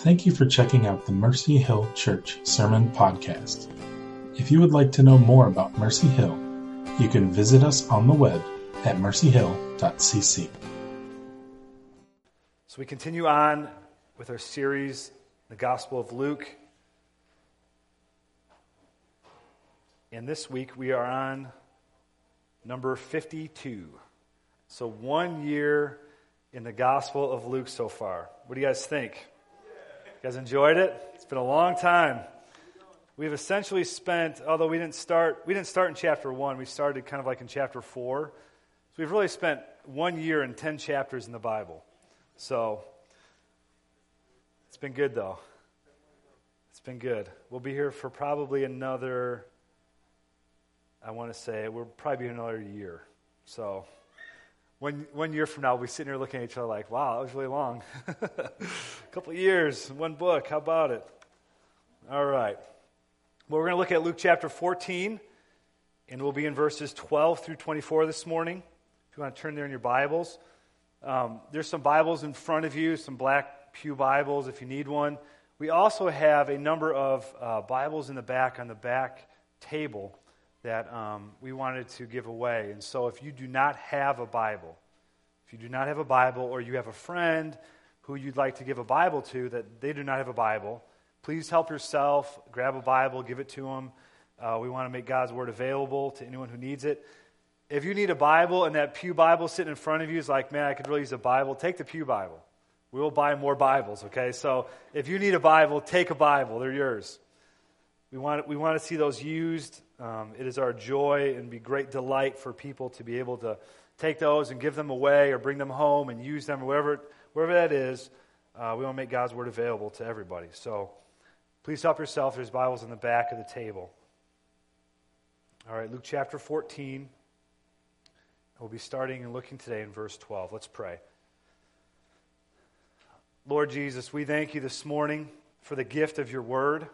Thank you for checking out the Mercy Hill Church Sermon Podcast. If you would like to know more about Mercy Hill, you can visit us on the web at mercyhill.cc. So we continue on with our series, The Gospel of Luke. And this week we are on number 52. So one year in the Gospel of Luke so far. What do you guys think? You guys enjoyed it? It's been a long time. We've essentially spent, although we didn't start, we didn't start in chapter one. We started kind of like in chapter four. So we've really spent one year and ten chapters in the Bible. So it's been good though. It's been good. We'll be here for probably another. I want to say we'll probably be another year. So one, one year from now, we'll be sitting here looking at each other like, wow, that was really long. a couple years, one book. How about it? All right. Well, we're going to look at Luke chapter 14, and we'll be in verses 12 through 24 this morning. If you want to turn there in your Bibles, um, there's some Bibles in front of you, some black Pew Bibles if you need one. We also have a number of uh, Bibles in the back on the back table that um, we wanted to give away. And so, if you do not have a Bible, if you do not have a Bible, or you have a friend who you'd like to give a Bible to that they do not have a Bible, please help yourself. Grab a Bible, give it to them. Uh, we want to make God's Word available to anyone who needs it. If you need a Bible and that Pew Bible sitting in front of you is like, man, I could really use a Bible, take the Pew Bible. We will buy more Bibles, okay? So if you need a Bible, take a Bible. They're yours. We want, we want to see those used. Um, it is our joy and be great delight for people to be able to take those and give them away or bring them home and use them, wherever, wherever that is. Uh, we want to make God's Word available to everybody. So please help yourself. There's Bibles in the back of the table. All right, Luke chapter 14. We'll be starting and looking today in verse 12. Let's pray. Lord Jesus, we thank you this morning for the gift of your word.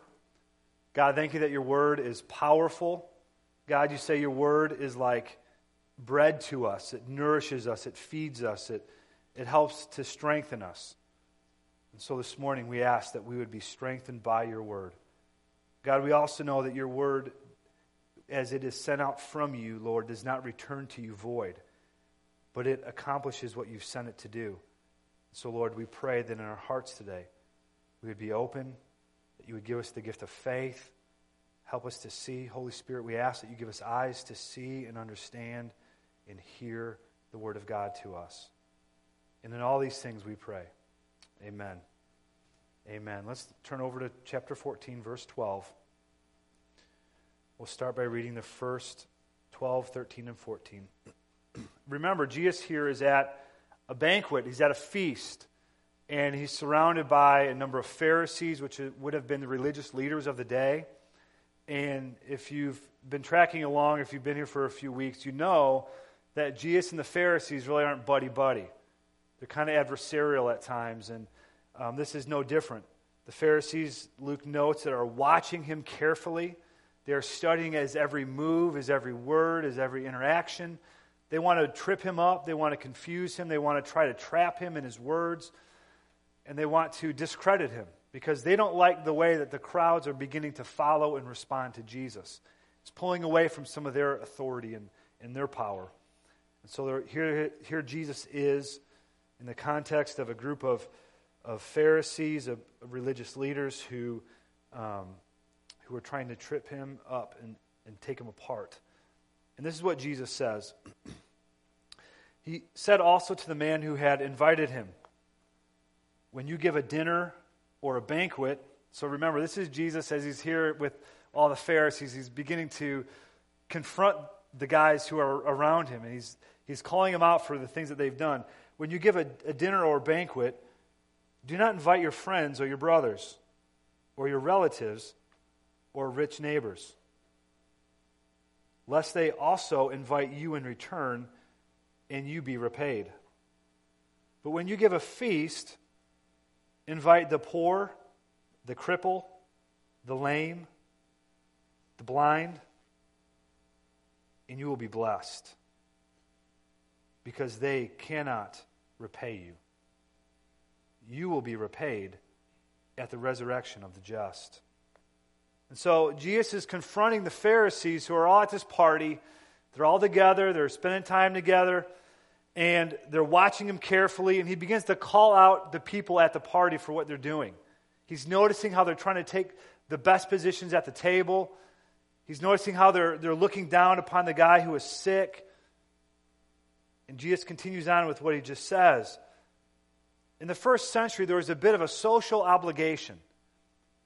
God, thank you that your word is powerful. God, you say your word is like bread to us, it nourishes us, it feeds us, it, it helps to strengthen us. And so this morning we ask that we would be strengthened by your word. God, we also know that your word, as it is sent out from you, Lord, does not return to you void, but it accomplishes what you've sent it to do. So, Lord, we pray that in our hearts today we would be open you would give us the gift of faith. Help us to see. Holy Spirit, we ask that you give us eyes to see and understand and hear the word of God to us. And in all these things we pray. Amen. Amen. Let's turn over to chapter 14, verse 12. We'll start by reading the first 12, 13, and 14. Remember, Jesus here is at a banquet, he's at a feast and he's surrounded by a number of Pharisees, which would have been the religious leaders of the day. And if you've been tracking along, if you've been here for a few weeks, you know that Jesus and the Pharisees really aren't buddy buddy. They're kind of adversarial at times, and um, this is no different. The Pharisees, Luke notes, that are watching him carefully. They are studying his every move, his every word, his every interaction. They want to trip him up. They want to confuse him. They want to try to trap him in his words and they want to discredit him because they don't like the way that the crowds are beginning to follow and respond to Jesus. It's pulling away from some of their authority and, and their power. And so here, here Jesus is in the context of a group of, of Pharisees, of, of religious leaders who, um, who are trying to trip him up and, and take him apart. And this is what Jesus says. he said also to the man who had invited him, when you give a dinner or a banquet, so remember, this is Jesus as he's here with all the Pharisees. He's beginning to confront the guys who are around him, and he's, he's calling them out for the things that they've done. When you give a, a dinner or a banquet, do not invite your friends or your brothers or your relatives or rich neighbors, lest they also invite you in return and you be repaid. But when you give a feast, Invite the poor, the cripple, the lame, the blind, and you will be blessed because they cannot repay you. You will be repaid at the resurrection of the just. And so Jesus is confronting the Pharisees who are all at this party. They're all together, they're spending time together, and they're watching him carefully, and he begins to call out the people at the party for what they're doing. He's noticing how they're trying to take the best positions at the table. He's noticing how they're, they're looking down upon the guy who is sick. And Jesus continues on with what he just says. In the first century, there was a bit of a social obligation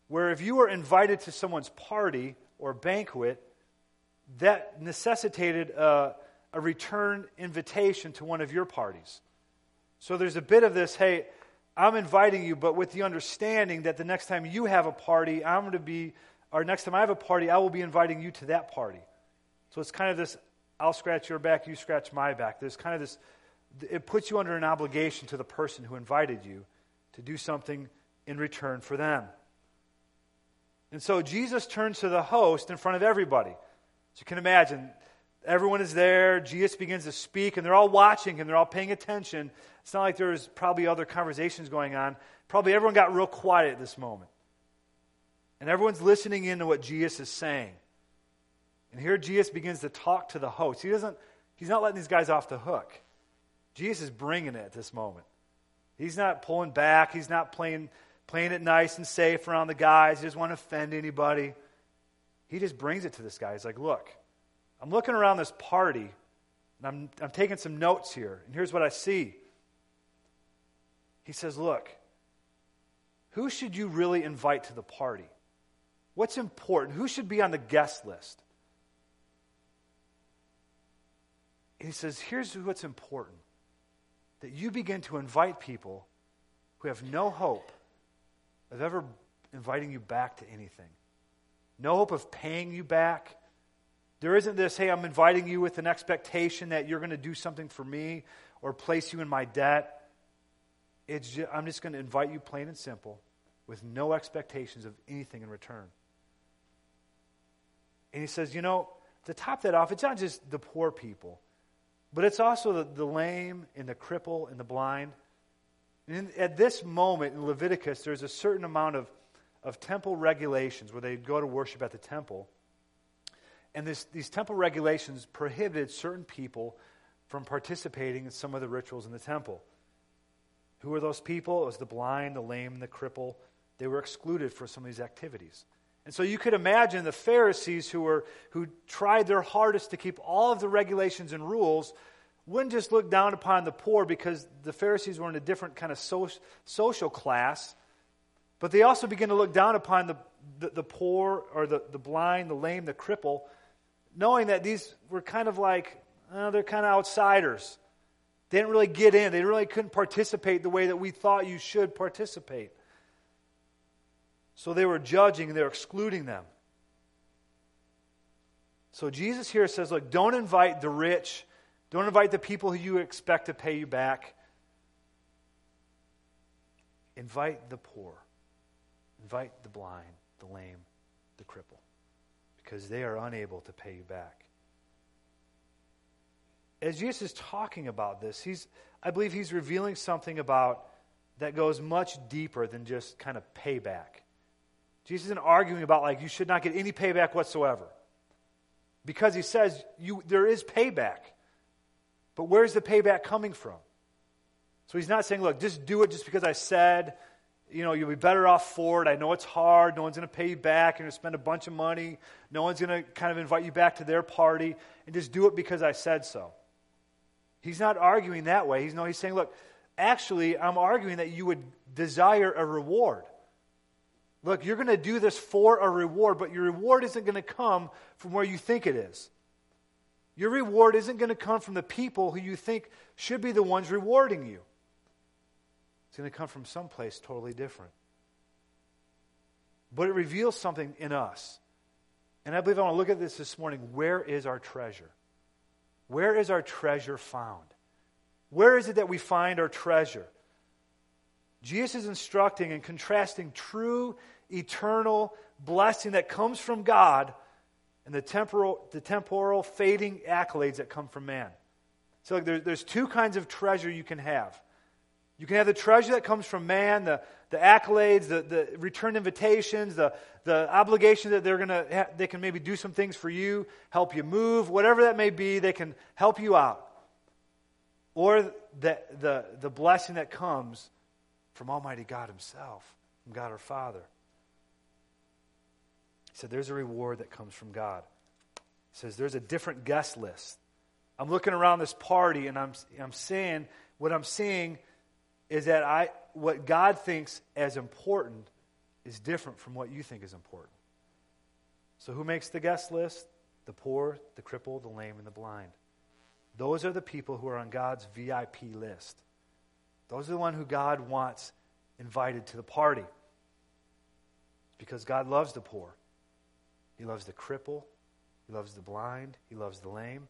where if you were invited to someone's party or banquet, that necessitated a, a return invitation to one of your parties. So there's a bit of this hey, I'm inviting you, but with the understanding that the next time you have a party, I'm going to be, or next time I have a party, I will be inviting you to that party. So it's kind of this I'll scratch your back, you scratch my back. There's kind of this, it puts you under an obligation to the person who invited you to do something in return for them. And so Jesus turns to the host in front of everybody. So you can imagine, everyone is there. Jesus begins to speak, and they're all watching and they're all paying attention. It's not like there's probably other conversations going on. Probably everyone got real quiet at this moment. And everyone's listening in to what Jesus is saying. And here Jesus begins to talk to the host. He doesn't, he's not letting these guys off the hook. Jesus is bringing it at this moment. He's not pulling back. He's not playing, playing it nice and safe around the guys. He doesn't want to offend anybody. He just brings it to this guy. He's like, look, I'm looking around this party, and I'm, I'm taking some notes here, and here's what I see. He says, look, who should you really invite to the party? What's important? Who should be on the guest list? he says, here's what's important that you begin to invite people who have no hope of ever inviting you back to anything, no hope of paying you back. There isn't this, hey, I'm inviting you with an expectation that you're going to do something for me or place you in my debt. It's just, I'm just going to invite you plain and simple with no expectations of anything in return. And he says, you know, to top that off, it's not just the poor people. But it's also the, the lame and the cripple and the blind. And in, at this moment in Leviticus, there's a certain amount of, of temple regulations where they go to worship at the temple. And this, these temple regulations prohibited certain people from participating in some of the rituals in the temple. Who were those people? It was the blind, the lame, the cripple. They were excluded for some of these activities. And so you could imagine the Pharisees who, were, who tried their hardest to keep all of the regulations and rules wouldn't just look down upon the poor because the Pharisees were in a different kind of so, social class, but they also begin to look down upon the, the, the poor or the, the blind, the lame, the cripple, knowing that these were kind of like, uh, they're kind of outsiders. They didn't really get in, they really couldn't participate the way that we thought you should participate. So they were judging and they were excluding them. So Jesus here says, look, don't invite the rich, don't invite the people who you expect to pay you back. Invite the poor, invite the blind, the lame, the cripple, because they are unable to pay you back. As Jesus is talking about this, he's, I believe he's revealing something about that goes much deeper than just kind of payback. Jesus isn't arguing about like you should not get any payback whatsoever. Because he says you, there is payback. But where's the payback coming from? So he's not saying, look, just do it just because I said, you know, you'll be better off for it. I know it's hard. No one's going to pay you back. You're going to spend a bunch of money. No one's going to kind of invite you back to their party. And just do it because I said so. He's not arguing that way. He's, no, he's saying, look, actually, I'm arguing that you would desire a reward. Look, you're going to do this for a reward, but your reward isn't going to come from where you think it is. Your reward isn't going to come from the people who you think should be the ones rewarding you. Going to come from someplace totally different. But it reveals something in us. And I believe I want to look at this this morning. Where is our treasure? Where is our treasure found? Where is it that we find our treasure? Jesus is instructing and contrasting true, eternal blessing that comes from God and the temporal, the temporal fading accolades that come from man. So there, there's two kinds of treasure you can have. You can have the treasure that comes from man, the, the accolades, the, the return invitations, the, the obligation that they're gonna ha- they can maybe do some things for you, help you move, whatever that may be, they can help you out. Or the, the, the blessing that comes from Almighty God Himself, from God our Father. He said, There's a reward that comes from God. He says, There's a different guest list. I'm looking around this party and I'm, I'm seeing what I'm seeing is that I, what God thinks as important is different from what you think is important. So, who makes the guest list? The poor, the crippled, the lame, and the blind. Those are the people who are on God's VIP list. Those are the one who God wants invited to the party. Because God loves the poor. He loves the cripple. He loves the blind. He loves the lame.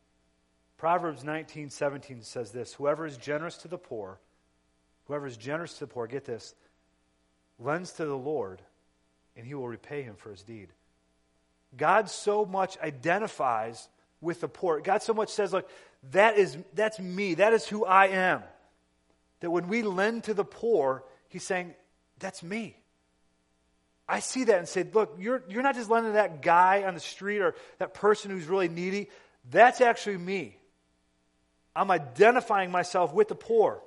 Proverbs 19, 17 says this Whoever is generous to the poor Whoever is generous to the poor, get this, lends to the Lord, and he will repay him for his deed. God so much identifies with the poor. God so much says, look, that is that's me. That is who I am. That when we lend to the poor, he's saying, that's me. I see that and say, look, you're, you're not just lending to that guy on the street or that person who's really needy. That's actually me. I'm identifying myself with the poor.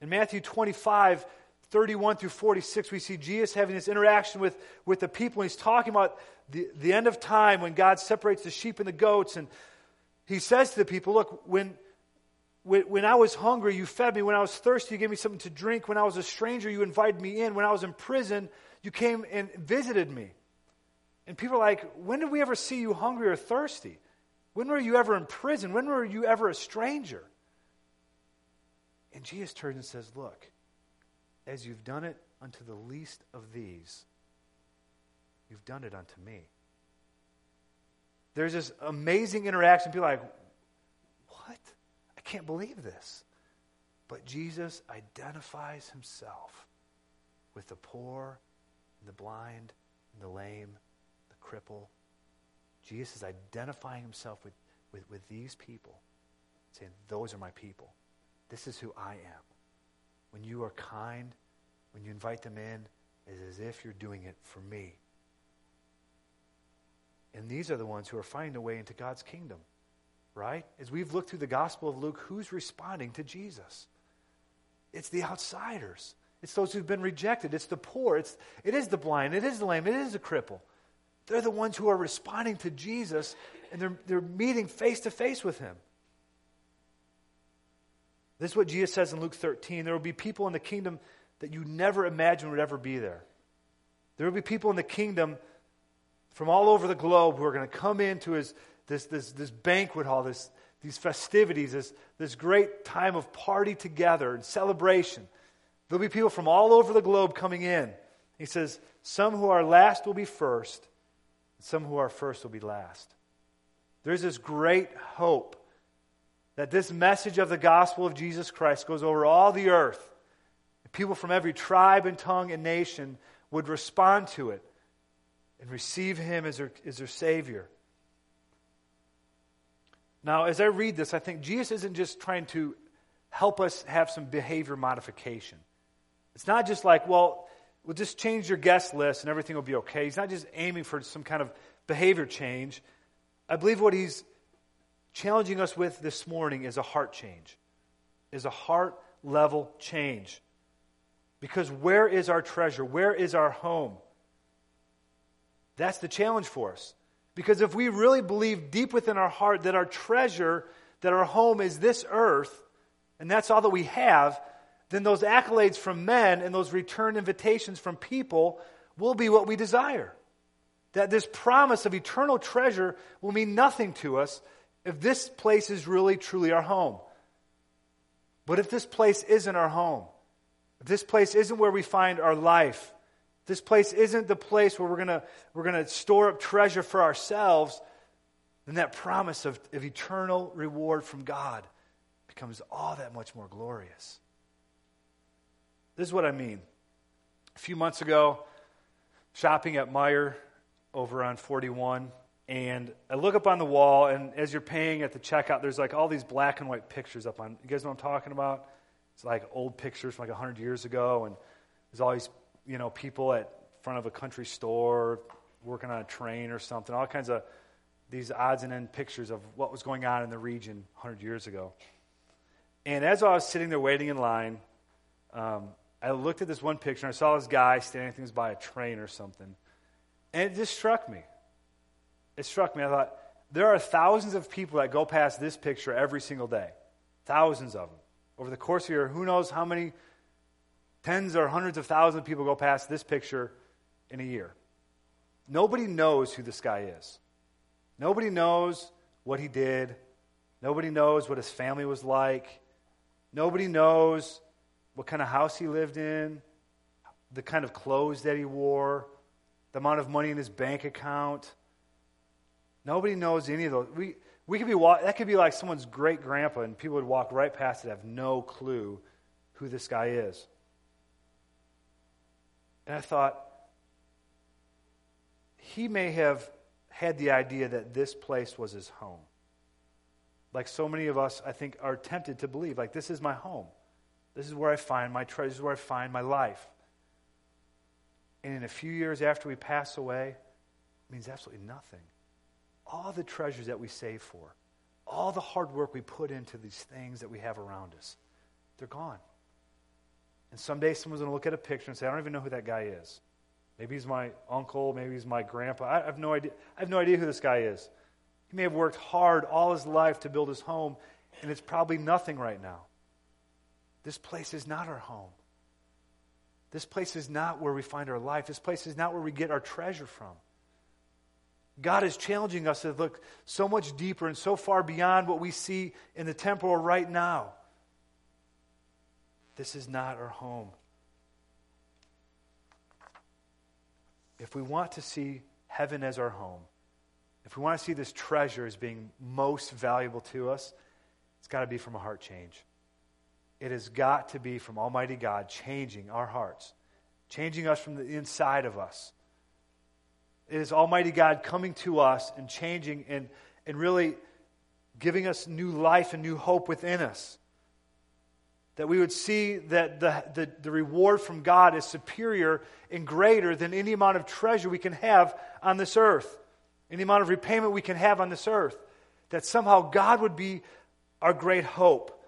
In Matthew 25, 31 through 46, we see Jesus having this interaction with, with the people. He's talking about the, the end of time when God separates the sheep and the goats. And he says to the people, Look, when, when, when I was hungry, you fed me. When I was thirsty, you gave me something to drink. When I was a stranger, you invited me in. When I was in prison, you came and visited me. And people are like, When did we ever see you hungry or thirsty? When were you ever in prison? When were you ever a stranger? And Jesus turns and says, Look, as you've done it unto the least of these, you've done it unto me. There's this amazing interaction. People are like, What? I can't believe this. But Jesus identifies himself with the poor, and the blind, and the lame, the cripple. Jesus is identifying himself with, with, with these people, saying, Those are my people. This is who I am. When you are kind, when you invite them in, it's as if you're doing it for me. And these are the ones who are finding a way into God's kingdom, right? As we've looked through the Gospel of Luke, who's responding to Jesus? It's the outsiders. It's those who've been rejected. It's the poor. It's, it is the blind. It is the lame. It is the cripple. They're the ones who are responding to Jesus and they're, they're meeting face to face with him. This is what Jesus says in Luke 13. There will be people in the kingdom that you never imagined would ever be there. There will be people in the kingdom from all over the globe who are going to come into his, this, this, this banquet hall, this, these festivities, this, this great time of party together and celebration. There'll be people from all over the globe coming in. He says, Some who are last will be first, and some who are first will be last. There's this great hope that this message of the gospel of Jesus Christ goes over all the earth. People from every tribe and tongue and nation would respond to it and receive him as their, as their Savior. Now, as I read this, I think Jesus isn't just trying to help us have some behavior modification. It's not just like, well, we'll just change your guest list and everything will be okay. He's not just aiming for some kind of behavior change. I believe what he's challenging us with this morning is a heart change, is a heart level change. Because where is our treasure? Where is our home? That's the challenge for us. Because if we really believe deep within our heart that our treasure, that our home is this earth, and that's all that we have, then those accolades from men and those return invitations from people will be what we desire. That this promise of eternal treasure will mean nothing to us if this place is really, truly our home. But if this place isn't our home, if this place isn't where we find our life, this place isn't the place where we're going we're to store up treasure for ourselves, then that promise of, of eternal reward from God becomes all that much more glorious. This is what I mean. A few months ago, shopping at Meijer over on 41, and I look up on the wall, and as you're paying at the checkout, there's like all these black and white pictures up on. You guys know what I'm talking about? It's like old pictures from like 100 years ago, and there's all these, you know, people at front of a country store working on a train or something, all kinds of these odds and end pictures of what was going on in the region 100 years ago. And as I was sitting there waiting in line, um, I looked at this one picture and I saw this guy standing, I think it was by a train or something. And it just struck me. It struck me. I thought, there are thousands of people that go past this picture every single day. Thousands of them. Over the course of a year, who knows how many tens or hundreds of thousands of people go past this picture in a year. Nobody knows who this guy is. Nobody knows what he did. Nobody knows what his family was like. Nobody knows what kind of house he lived in, the kind of clothes that he wore, the amount of money in his bank account. Nobody knows any of those. We, we could be, that could be like someone's great grandpa, and people would walk right past it, have no clue who this guy is. And I thought, he may have had the idea that this place was his home. Like so many of us, I think, are tempted to believe, like, this is my home. This is where I find my treasure. This is where I find my life. And in a few years after we pass away, it means absolutely nothing. All the treasures that we save for, all the hard work we put into these things that we have around us, they're gone. And someday someone's going to look at a picture and say, I don't even know who that guy is. Maybe he's my uncle. Maybe he's my grandpa. I have no idea. I have no idea who this guy is. He may have worked hard all his life to build his home, and it's probably nothing right now. This place is not our home. This place is not where we find our life. This place is not where we get our treasure from. God is challenging us to look so much deeper and so far beyond what we see in the temporal right now. This is not our home. if we want to see heaven as our home, if we want to see this treasure as being most valuable to us, it's got to be from a heart change. It has got to be from Almighty God changing our hearts, changing us from the inside of us. It is Almighty God coming to us and changing and, and really giving us new life and new hope within us that we would see that the, the, the, reward from God is superior and greater than any amount of treasure we can have on this earth, any amount of repayment we can have on this earth. That somehow God would be our great hope,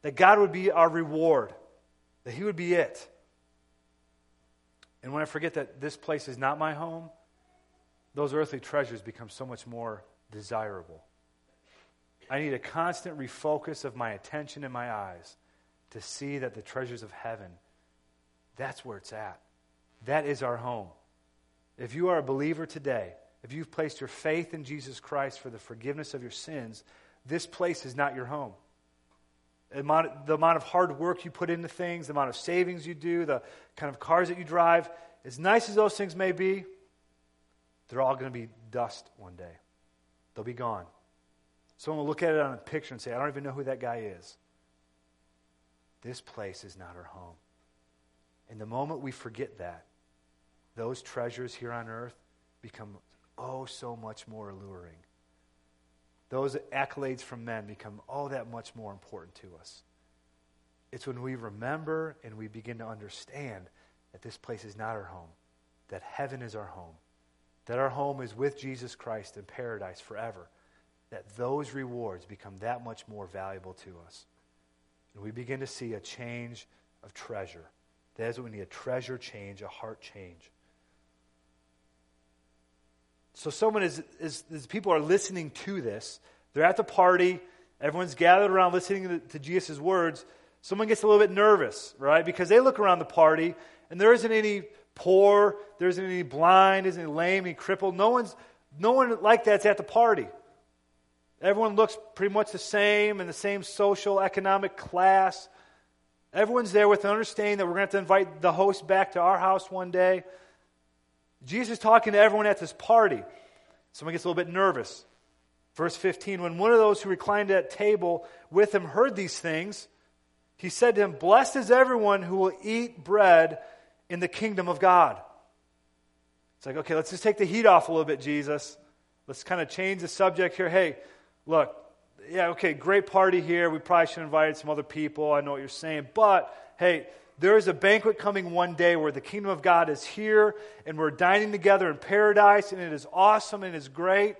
that God would be our reward, that He would be it. And when I forget that this place is not my home, those earthly treasures become so much more desirable. I need a constant refocus of my attention and my eyes to see that the treasures of heaven, that's where it's at. That is our home. If you are a believer today, if you've placed your faith in Jesus Christ for the forgiveness of your sins, this place is not your home. The amount, the amount of hard work you put into things, the amount of savings you do, the kind of cars that you drive, as nice as those things may be, they're all going to be dust one day. They'll be gone. Someone will look at it on a picture and say, I don't even know who that guy is. This place is not our home. And the moment we forget that, those treasures here on earth become oh so much more alluring. Those accolades from men become all that much more important to us. It's when we remember and we begin to understand that this place is not our home, that heaven is our home, that our home is with Jesus Christ in paradise forever, that those rewards become that much more valuable to us. And we begin to see a change of treasure. That is what we need a treasure change, a heart change. So, someone is, is, is people are listening to this. They're at the party. Everyone's gathered around listening to, to Jesus' words. Someone gets a little bit nervous, right? Because they look around the party and there isn't any poor, there isn't any blind, isn't any lame, any crippled. No one's no one like that's at the party. Everyone looks pretty much the same in the same social, economic class. Everyone's there with an understanding that we're going to have to invite the host back to our house one day. Jesus is talking to everyone at this party. Someone gets a little bit nervous. Verse 15 When one of those who reclined at table with him heard these things, he said to him, Blessed is everyone who will eat bread in the kingdom of God. It's like, okay, let's just take the heat off a little bit, Jesus. Let's kind of change the subject here. Hey, look, yeah, okay, great party here. We probably should have invited some other people. I know what you're saying. But, hey, there is a banquet coming one day where the kingdom of God is here and we're dining together in paradise and it is awesome and it is great.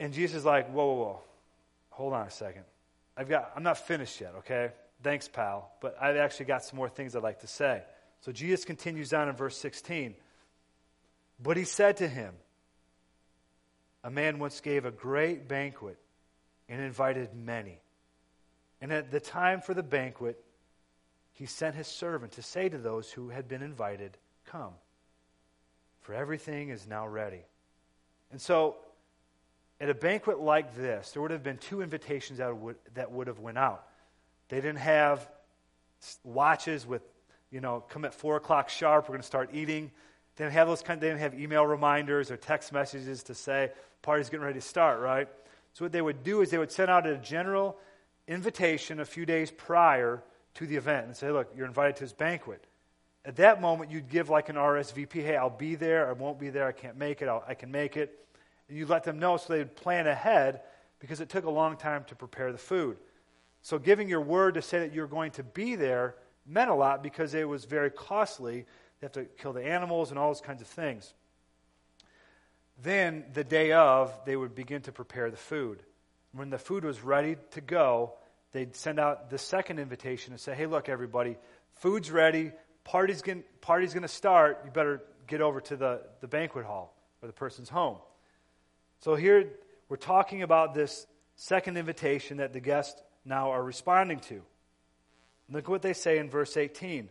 And Jesus is like, whoa, whoa, whoa. Hold on a second. I've got, I'm not finished yet, okay? Thanks, pal. But I've actually got some more things I'd like to say. So Jesus continues on in verse 16. But he said to him, A man once gave a great banquet and invited many. And at the time for the banquet, he sent his servant to say to those who had been invited, Come, for everything is now ready. And so, at a banquet like this, there would have been two invitations that would, that would have went out. They didn't have watches with, you know, come at 4 o'clock sharp, we're going to start eating. They didn't have those kind. They didn't have email reminders or text messages to say party's getting ready to start, right? So what they would do is they would send out a general invitation a few days prior to the event and say, look, you're invited to this banquet. At that moment, you'd give like an RSVP, hey, I'll be there, I won't be there, I can't make it, I'll, i can make it. And you let them know so they'd plan ahead because it took a long time to prepare the food. So giving your word to say that you're going to be there meant a lot because it was very costly. They have to kill the animals and all those kinds of things. Then, the day of, they would begin to prepare the food. When the food was ready to go, they'd send out the second invitation and say, hey, look, everybody, food's ready, party's going party's to start. You better get over to the, the banquet hall or the person's home. So here we're talking about this second invitation that the guests now are responding to. Look at what they say in verse 18.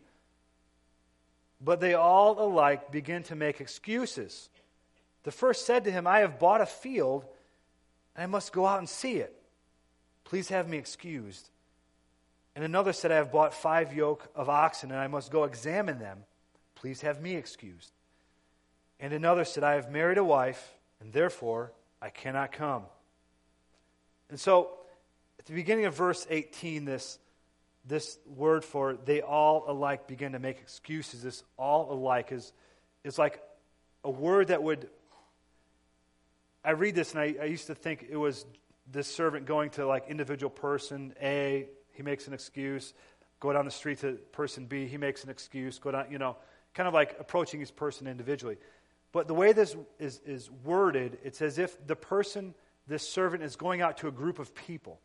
But they all alike begin to make excuses. The first said to him, I have bought a field, and I must go out and see it. Please have me excused. And another said, I have bought five yoke of oxen, and I must go examine them. Please have me excused. And another said, I have married a wife, and therefore I cannot come. And so, at the beginning of verse 18, this, this word for they all alike begin to make excuses, this all alike is, is like a word that would. I read this and I, I used to think it was this servant going to like individual person A, he makes an excuse. Go down the street to person B, he makes an excuse. Go down, you know, kind of like approaching each person individually. But the way this is, is worded, it's as if the person, this servant, is going out to a group of people.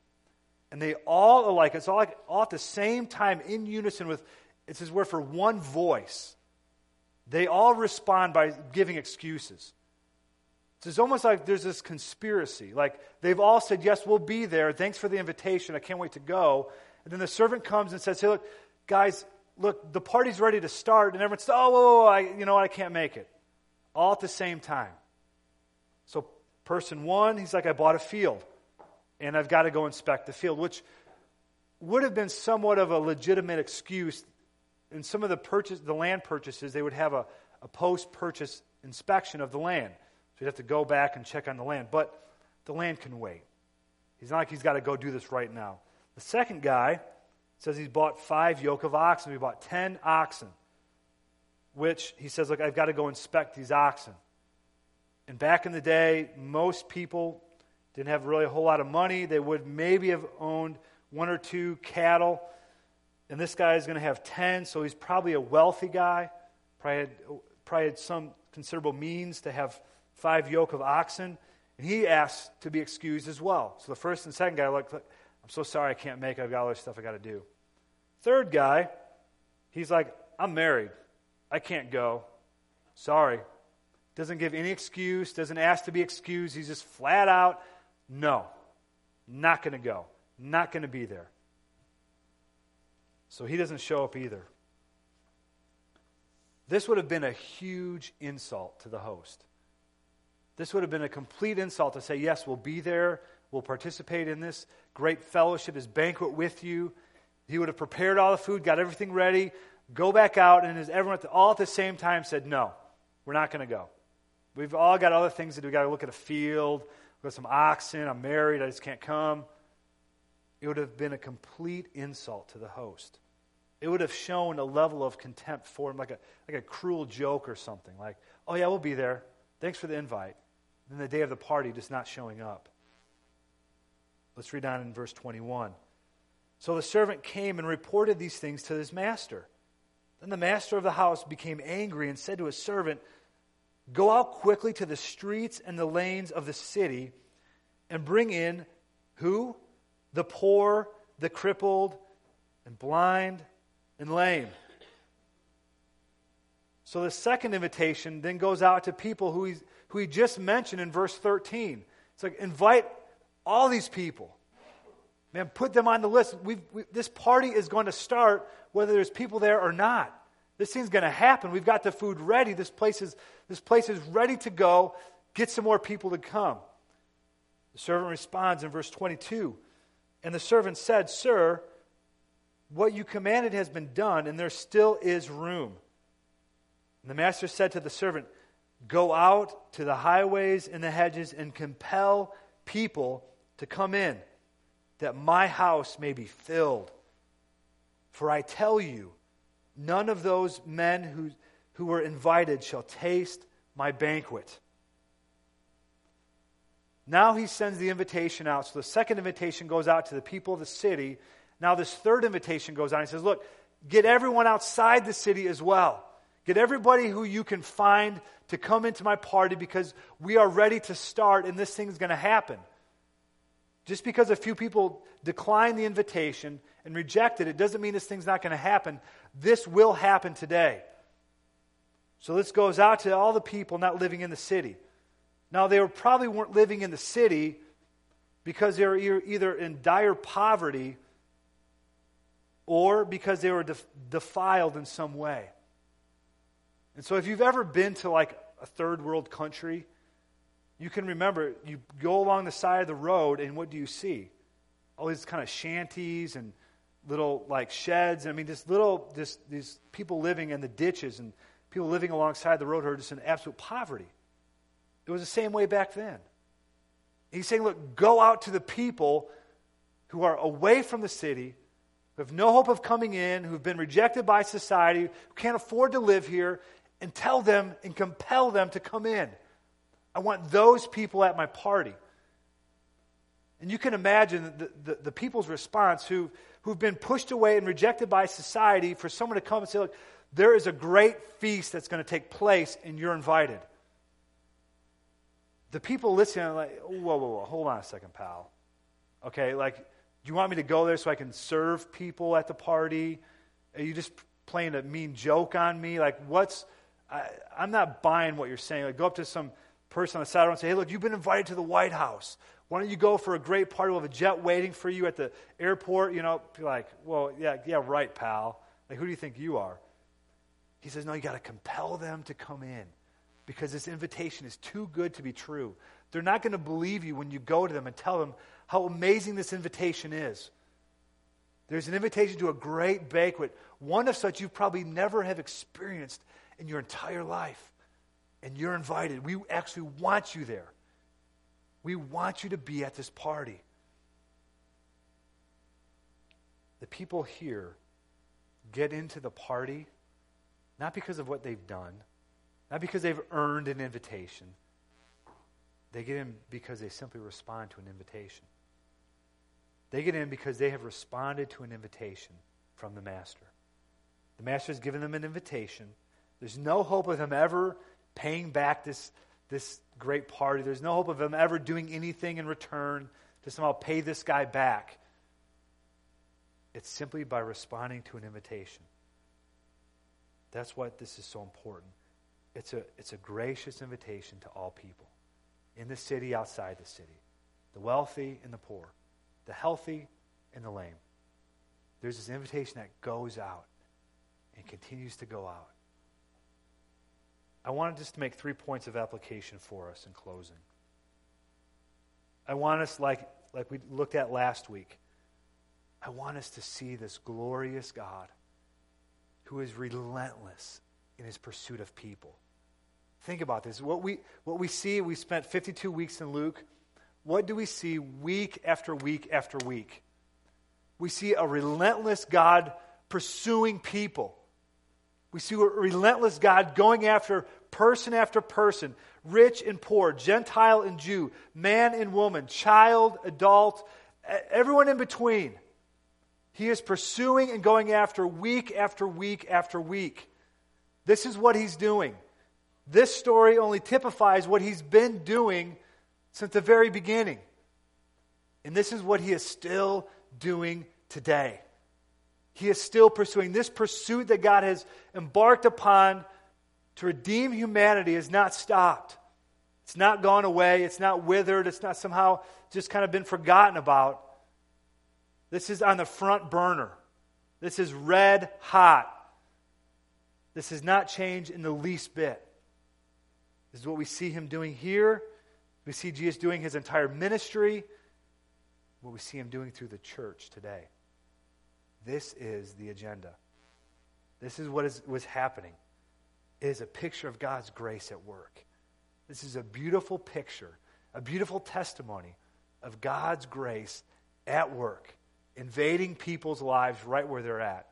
And they all alike, it's all, like, all at the same time in unison with, it says where for one voice, they all respond by giving excuses. It's almost like there's this conspiracy. Like they've all said, Yes, we'll be there. Thanks for the invitation. I can't wait to go. And then the servant comes and says, Hey, look, guys, look, the party's ready to start. And everyone's, Oh, whoa, whoa, I, you know what? I can't make it. All at the same time. So, person one, he's like, I bought a field and I've got to go inspect the field, which would have been somewhat of a legitimate excuse. In some of the purchase, the land purchases, they would have a, a post purchase inspection of the land. He'd have to go back and check on the land. But the land can wait. He's not like he's got to go do this right now. The second guy says he's bought five yoke of oxen. He bought ten oxen, which he says, Look, I've got to go inspect these oxen. And back in the day, most people didn't have really a whole lot of money. They would maybe have owned one or two cattle. And this guy is going to have 10, so he's probably a wealthy guy. Probably had, probably had some considerable means to have five yoke of oxen, and he asked to be excused as well. So the first and second guy are like, I'm so sorry I can't make it. I've got other stuff I got to do. Third guy, he's like, I'm married. I can't go. Sorry. Doesn't give any excuse, doesn't ask to be excused. He's just flat out, no, not going to go, not going to be there. So he doesn't show up either. This would have been a huge insult to the host. This would have been a complete insult to say, Yes, we'll be there. We'll participate in this great fellowship, this banquet with you. He would have prepared all the food, got everything ready, go back out, and as everyone all at the same time said, No, we're not going to go. We've all got other things to do. We've got to look at a field, we've got some oxen, I'm married, I just can't come. It would have been a complete insult to the host. It would have shown a level of contempt for him, like a, like a cruel joke or something. Like, oh, yeah, we'll be there. Thanks for the invite. Then the day of the party, just not showing up. Let's read on in verse 21. So the servant came and reported these things to his master. Then the master of the house became angry and said to his servant, Go out quickly to the streets and the lanes of the city and bring in who? The poor, the crippled, and blind, and lame. So the second invitation then goes out to people who, he's, who he just mentioned in verse 13. It's like, invite all these people. Man, put them on the list. We've, we, this party is going to start whether there's people there or not. This thing's going to happen. We've got the food ready. This place is, this place is ready to go. Get some more people to come. The servant responds in verse 22 And the servant said, Sir, what you commanded has been done, and there still is room. And the master said to the servant, Go out to the highways and the hedges and compel people to come in, that my house may be filled. For I tell you, none of those men who, who were invited shall taste my banquet. Now he sends the invitation out. So the second invitation goes out to the people of the city. Now this third invitation goes out. He says, Look, get everyone outside the city as well. Get everybody who you can find to come into my party because we are ready to start and this thing's going to happen. Just because a few people decline the invitation and reject it, it doesn't mean this thing's not going to happen. This will happen today. So this goes out to all the people not living in the city. Now, they were, probably weren't living in the city because they were either in dire poverty or because they were def- defiled in some way. And so, if you've ever been to like a third world country, you can remember you go along the side of the road, and what do you see? All these kind of shanties and little like sheds. I mean, just little, just these people living in the ditches and people living alongside the road who are just in absolute poverty. It was the same way back then. He's saying, look, go out to the people who are away from the city, who have no hope of coming in, who've been rejected by society, who can't afford to live here, and tell them and compel them to come in. I want those people at my party. And you can imagine the, the, the, people's response who, who've been pushed away and rejected by society for someone to come and say, Look, there is a great feast that's going to take place, and you're invited. The people listening are like, Whoa, whoa, whoa, hold on a second, pal. Okay, like, do you want me to go there so I can serve people at the party? Are you just playing a mean joke on me? Like, what's I, am not buying what you're saying. Like, go up to some person on the side and say, hey, look, you've been invited to the White House. Why don't you go for a great party? We'll have a jet waiting for you at the airport. You know, be like, well, yeah, yeah, right, pal. Like, who do you think you are? He says, no, you got to compel them to come in because this invitation is too good to be true. They're not going to believe you when you go to them and tell them how amazing this invitation is. There's an invitation to a great banquet, one of such you probably never have experienced in your entire life. And you're invited. We actually want you there. We want you to be at this party. The people here get into the party not because of what they've done, not because they've earned an invitation. They get in because they simply respond to an invitation. They get in because they have responded to an invitation from the Master. The Master has given them an invitation there's no hope of him ever paying back this, this great party. There's no hope of him ever doing anything in return to somehow pay this guy back. It's simply by responding to an invitation. That's why this is so important. It's a, it's a gracious invitation to all people in the city, outside the city, the wealthy and the poor, the healthy and the lame. There's this invitation that goes out and continues to go out. I wanted just to make three points of application for us in closing. I want us, like, like we looked at last week, I want us to see this glorious God who is relentless in his pursuit of people. Think about this. What we, what we see, we spent 52 weeks in Luke. What do we see week after week after week? We see a relentless God pursuing people. We see a relentless God going after person after person, rich and poor, Gentile and Jew, man and woman, child, adult, everyone in between. He is pursuing and going after week after week after week. This is what he's doing. This story only typifies what he's been doing since the very beginning. And this is what he is still doing today. He is still pursuing. This pursuit that God has embarked upon to redeem humanity has not stopped. It's not gone away. It's not withered. It's not somehow just kind of been forgotten about. This is on the front burner. This is red hot. This has not changed in the least bit. This is what we see him doing here. We see Jesus doing his entire ministry. What we see him doing through the church today. This is the agenda. This is what is, was happening. It is a picture of God's grace at work. This is a beautiful picture, a beautiful testimony of God's grace at work, invading people's lives right where they're at.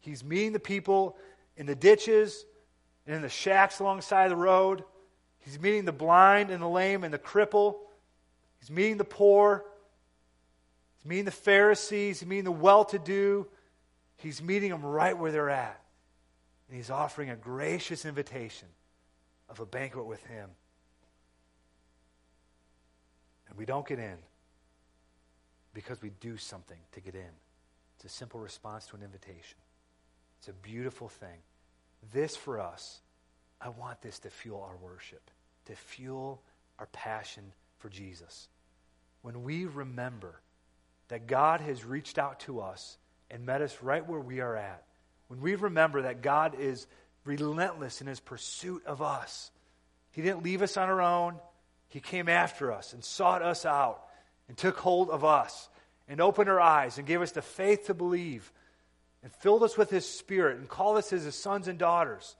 He's meeting the people in the ditches and in the shacks alongside the road. He's meeting the blind and the lame and the cripple. He's meeting the poor. He's meeting the Pharisees. He's meeting the well to do. He's meeting them right where they're at. And he's offering a gracious invitation of a banquet with him. And we don't get in because we do something to get in. It's a simple response to an invitation. It's a beautiful thing. This for us, I want this to fuel our worship, to fuel our passion for Jesus. When we remember that God has reached out to us and met us right where we are at, when we remember that God is relentless in his pursuit of us, He didn't leave us on our own. He came after us and sought us out and took hold of us and opened our eyes and gave us the faith to believe and filled us with His Spirit and called us as His sons and daughters.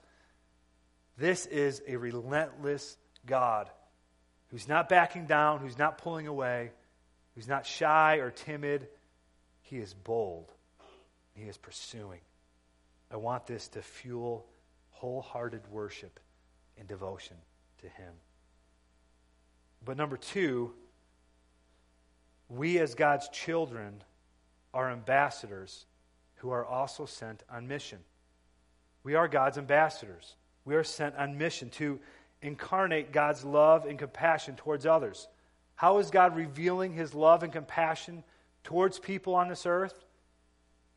This is a relentless God who's not backing down, who's not pulling away, who's not shy or timid. He is bold. He is pursuing. I want this to fuel wholehearted worship and devotion to Him. But number two, we as God's children are ambassadors who are also sent on mission. We are God's ambassadors. We are sent on mission to incarnate God's love and compassion towards others. How is God revealing his love and compassion towards people on this earth?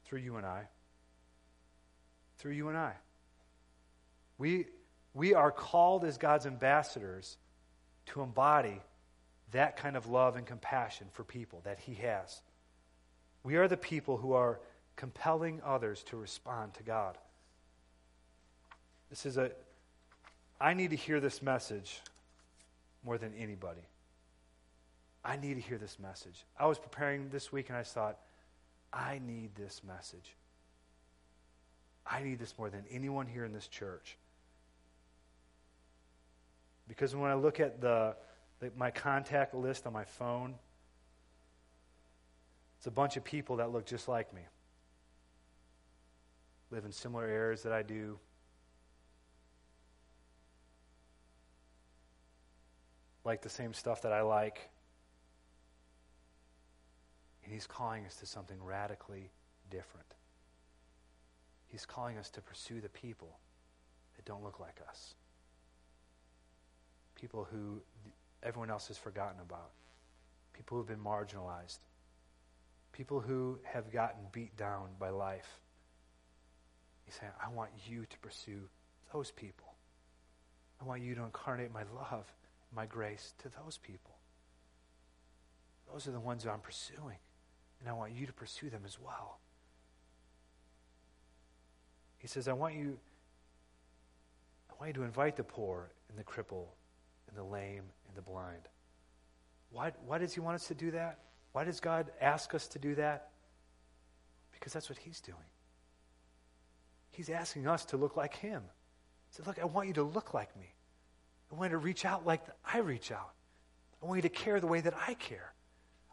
Through you and I. Through you and I. We, we are called as God's ambassadors to embody that kind of love and compassion for people that He has. We are the people who are compelling others to respond to God. This is a, I need to hear this message more than anybody. I need to hear this message. I was preparing this week and I thought, I need this message. I need this more than anyone here in this church. Because when I look at the, the, my contact list on my phone, it's a bunch of people that look just like me, live in similar areas that I do. Like the same stuff that I like. And he's calling us to something radically different. He's calling us to pursue the people that don't look like us people who everyone else has forgotten about, people who've been marginalized, people who have gotten beat down by life. He's saying, I want you to pursue those people. I want you to incarnate my love, my grace to those people. Those are the ones that I'm pursuing. And I want you to pursue them as well. He says, I want you, I want you to invite the poor and the cripple and the lame and the blind. Why, why does He want us to do that? Why does God ask us to do that? Because that's what He's doing. He's asking us to look like Him. He said, Look, I want you to look like me. I want you to reach out like I reach out. I want you to care the way that I care.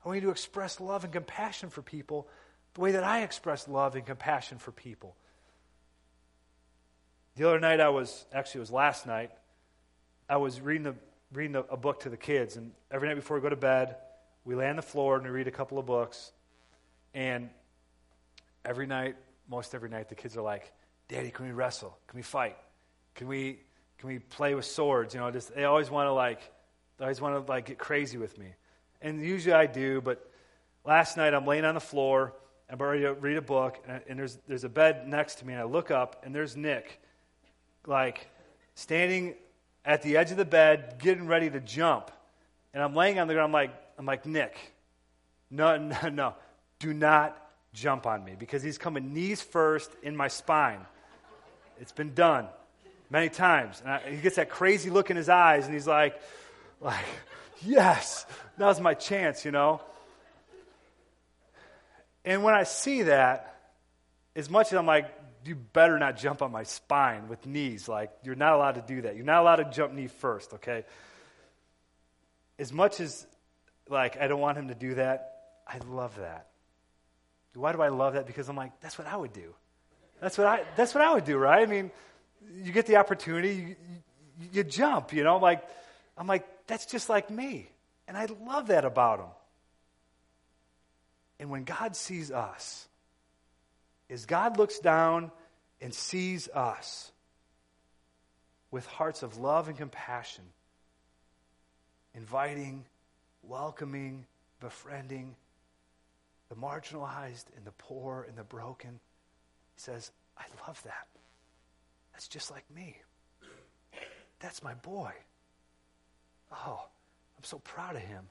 I want you to express love and compassion for people the way that I express love and compassion for people. The other night I was, actually, it was last night, I was reading the reading a book to the kids, and every night before we go to bed, we lay on the floor and we read a couple of books. And every night, most every night, the kids are like, Daddy, can we wrestle? Can we fight? Can we, can we play with swords? You know, just, they always want to like, they always want to like get crazy with me. And usually I do, but last night I'm laying on the floor. I'm ready to read a book, and, and there's, there's a bed next to me, and I look up, and there's Nick, like, standing at the edge of the bed, getting ready to jump. And I'm laying on the ground, I'm like, I'm like, Nick, no, no, no, do not jump on me because he's coming knees first in my spine. It's been done many times. And I, he gets that crazy look in his eyes, and he's like, like, yes, now's my chance, you know. And when I see that, as much as I'm like, you better not jump on my spine with knees. Like, you're not allowed to do that. You're not allowed to jump knee first, okay? As much as, like, I don't want him to do that, I love that. Why do I love that? Because I'm like, that's what I would do. That's what I, that's what I would do, right? I mean, you get the opportunity, you, you, you jump, you know? Like, I'm like, that's just like me. And I love that about him. And when God sees us, as God looks down and sees us with hearts of love and compassion, inviting, welcoming, befriending the marginalized and the poor and the broken, he says, I love that. That's just like me. That's my boy. Oh, I'm so proud of him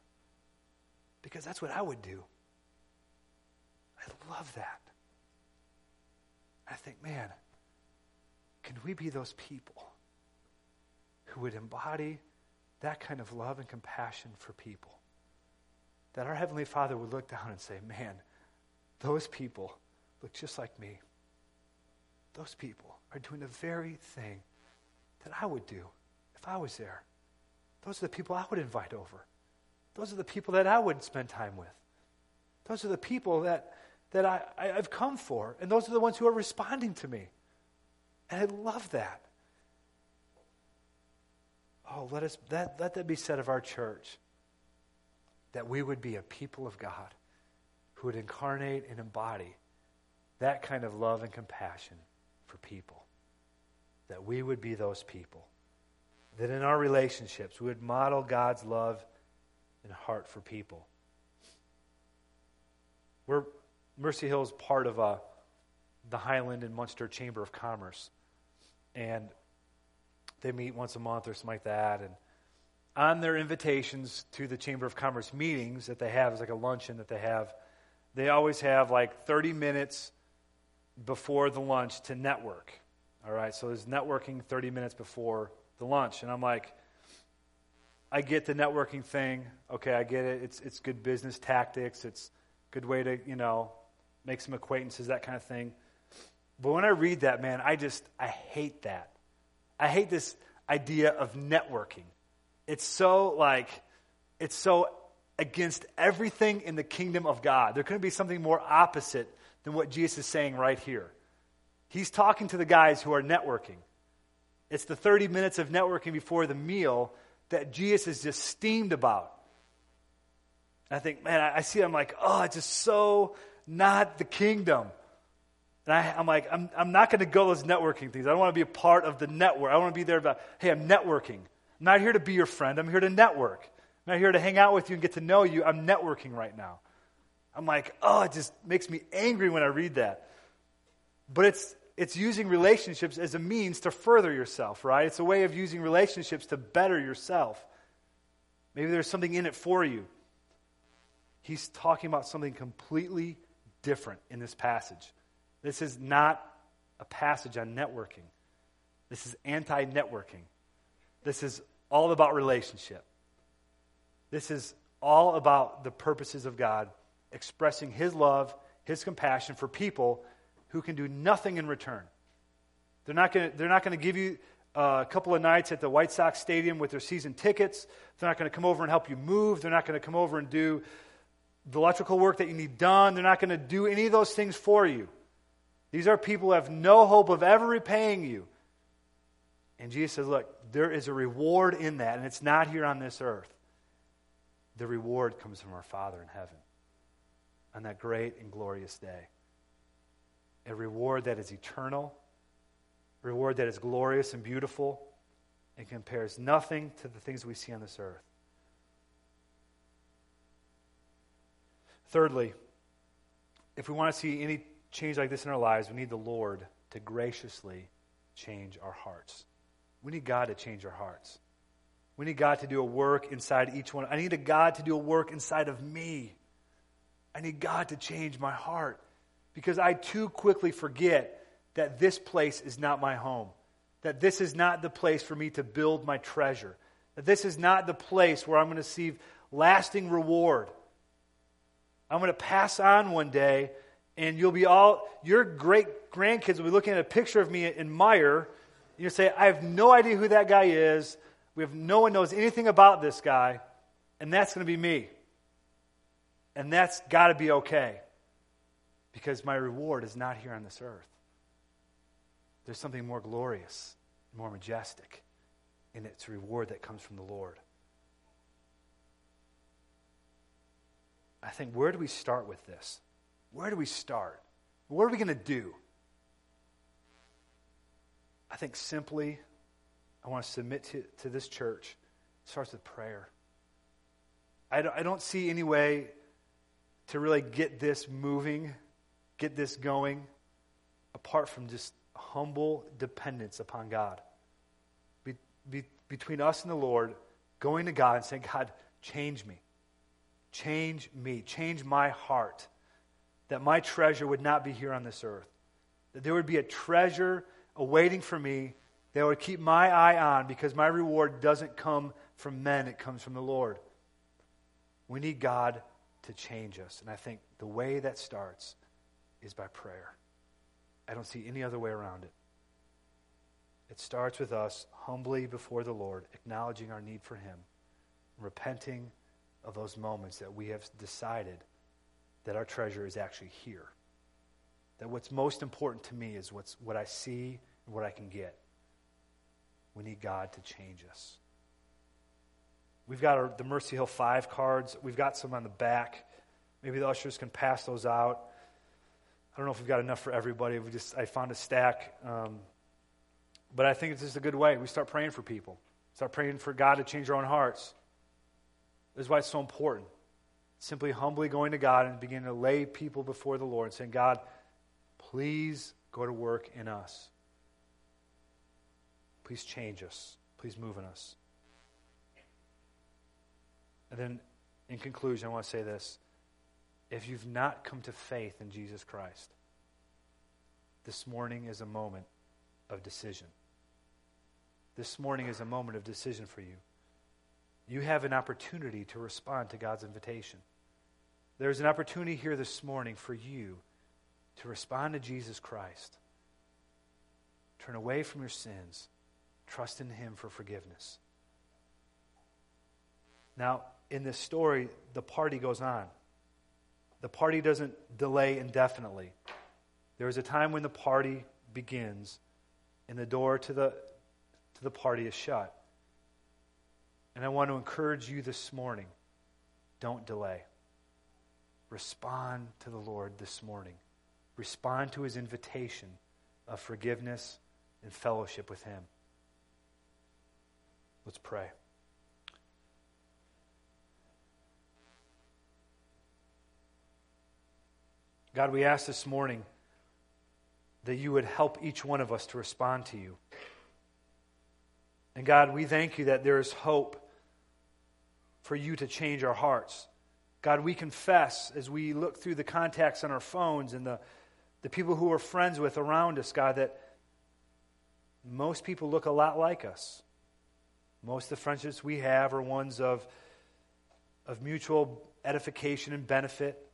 because that's what I would do. I love that. I think, man, can we be those people who would embody that kind of love and compassion for people? That our Heavenly Father would look down and say, man, those people look just like me. Those people are doing the very thing that I would do if I was there. Those are the people I would invite over. Those are the people that I would spend time with. Those are the people that that I, I, have come for. And those are the ones who are responding to me. And I love that. Oh, let, us, that, let that be said of our church that we would be a people of God who would incarnate and embody that kind of love and compassion for people. That we would be those people. That in our relationships, we would model God's love and heart for people. We're Mercy Hill is part of uh, the Highland and Munster Chamber of Commerce. And they meet once a month or something like that. And on their invitations to the Chamber of Commerce meetings that they have, it's like a luncheon that they have, they always have like 30 minutes before the lunch to network. All right, so there's networking 30 minutes before the lunch. And I'm like, I get the networking thing. Okay, I get it. It's, it's good business tactics. It's good way to, you know, make some acquaintances, that kind of thing. But when I read that, man, I just, I hate that. I hate this idea of networking. It's so like, it's so against everything in the kingdom of God. There couldn't be something more opposite than what Jesus is saying right here. He's talking to the guys who are networking. It's the 30 minutes of networking before the meal that Jesus is just steamed about. I think, man, I see it, I'm like, oh, it's just so not the kingdom. And I, am like, I'm, I'm not going to go those networking things. I don't want to be a part of the network. I want to be there about, hey, I'm networking. I'm not here to be your friend. I'm here to network. I'm not here to hang out with you and get to know you. I'm networking right now. I'm like, oh, it just makes me angry when I read that. But it's, it's using relationships as a means to further yourself, right? It's a way of using relationships to better yourself. Maybe there's something in it for you. He's talking about something completely different in this passage. This is not a passage on networking. This is anti networking. This is all about relationship. This is all about the purposes of God expressing His love, His compassion for people who can do nothing in return. They're not going to give you a couple of nights at the White Sox Stadium with their season tickets. They're not going to come over and help you move. They're not going to come over and do the electrical work that you need done. They're not going to do any of those things for you. These are people who have no hope of ever repaying you. And Jesus says, Look, there is a reward in that, and it's not here on this earth. the reward comes from our Father in heaven on that great and glorious day. A reward that is eternal, a reward that is glorious and beautiful, and compares nothing to the things we see on this earth. Thirdly, if we want to see any change like this in our lives, we need the Lord to graciously change our hearts. We need God to change our hearts. We need God to do a work inside each one. I need a God to do a work inside of me. I need God to change my heart because I too quickly forget that this place is not my home, that this is not the place for me to build my treasure, that this is not the place where I'm going to receive lasting reward. I'm going to pass on one day, and you'll be all, your great grandkids will be looking at a picture of me in Meijer. You'll say, I have no idea who that guy is. We have no one knows anything about this guy, and that's going to be me. And that's got to be okay because my reward is not here on this earth. There's something more glorious, more majestic in its reward that comes from the Lord. I think, where do we start with this? Where do we start? What are we going to do? I think simply, I want to submit to, to this church. It starts with prayer. I don't, I don't see any way to really get this moving, get this going, apart from just humble dependence upon God. Be, be, between us and the Lord, going to God and saying, God, change me. Change me. Change my heart. That my treasure would not be here on this earth. That there would be a treasure awaiting for me that would keep my eye on because my reward doesn't come from men, it comes from the Lord. We need God to change us. And I think the way that starts is by prayer. I don't see any other way around it. It starts with us humbly before the Lord, acknowledging our need for Him, repenting of those moments that we have decided that our treasure is actually here. That what's most important to me is what's, what I see and what I can get. We need God to change us. We've got our, the Mercy Hill 5 cards. We've got some on the back. Maybe the ushers can pass those out. I don't know if we've got enough for everybody. We just I found a stack. Um, but I think it's just a good way. We start praying for people. Start praying for God to change our own hearts. This is why it's so important. Simply humbly going to God and beginning to lay people before the Lord, saying, God, please go to work in us. Please change us. Please move in us. And then, in conclusion, I want to say this. If you've not come to faith in Jesus Christ, this morning is a moment of decision. This morning is a moment of decision for you. You have an opportunity to respond to God's invitation. There's an opportunity here this morning for you to respond to Jesus Christ. Turn away from your sins. Trust in Him for forgiveness. Now, in this story, the party goes on. The party doesn't delay indefinitely. There is a time when the party begins and the door to the, to the party is shut. And I want to encourage you this morning don't delay. Respond to the Lord this morning. Respond to his invitation of forgiveness and fellowship with him. Let's pray. God, we ask this morning that you would help each one of us to respond to you. And God, we thank you that there is hope for you to change our hearts. God, we confess as we look through the contacts on our phones and the, the people who we're friends with around us, God, that most people look a lot like us. Most of the friendships we have are ones of, of mutual edification and benefit.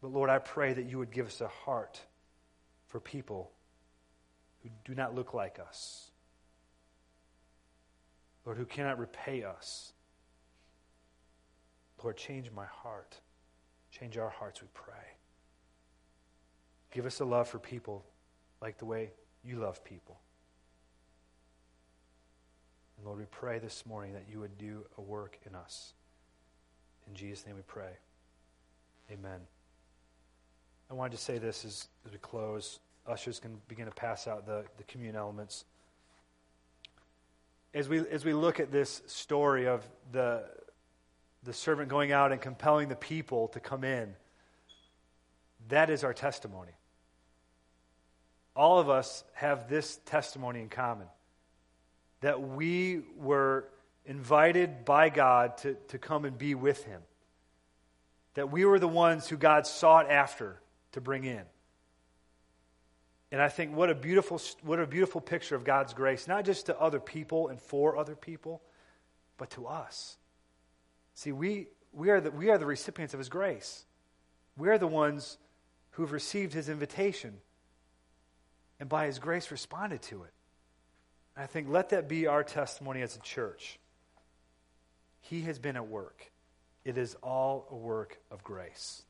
But Lord, I pray that you would give us a heart for people who do not look like us. Lord, who cannot repay us. Lord, change my heart. Change our hearts, we pray. Give us a love for people like the way you love people. And Lord, we pray this morning that you would do a work in us. In Jesus' name we pray. Amen. I wanted to say this as, as we close. Ushers can begin to pass out the, the communion elements. As we, as we look at this story of the, the servant going out and compelling the people to come in, that is our testimony. All of us have this testimony in common that we were invited by God to, to come and be with Him, that we were the ones who God sought after to bring in. And I think what a beautiful, what a beautiful picture of God's grace, not just to other people and for other people, but to us. See, we, we, are the, we are the recipients of His grace. We are the ones who've received His invitation and by His grace responded to it. I think let that be our testimony as a church. He has been at work. It is all a work of grace.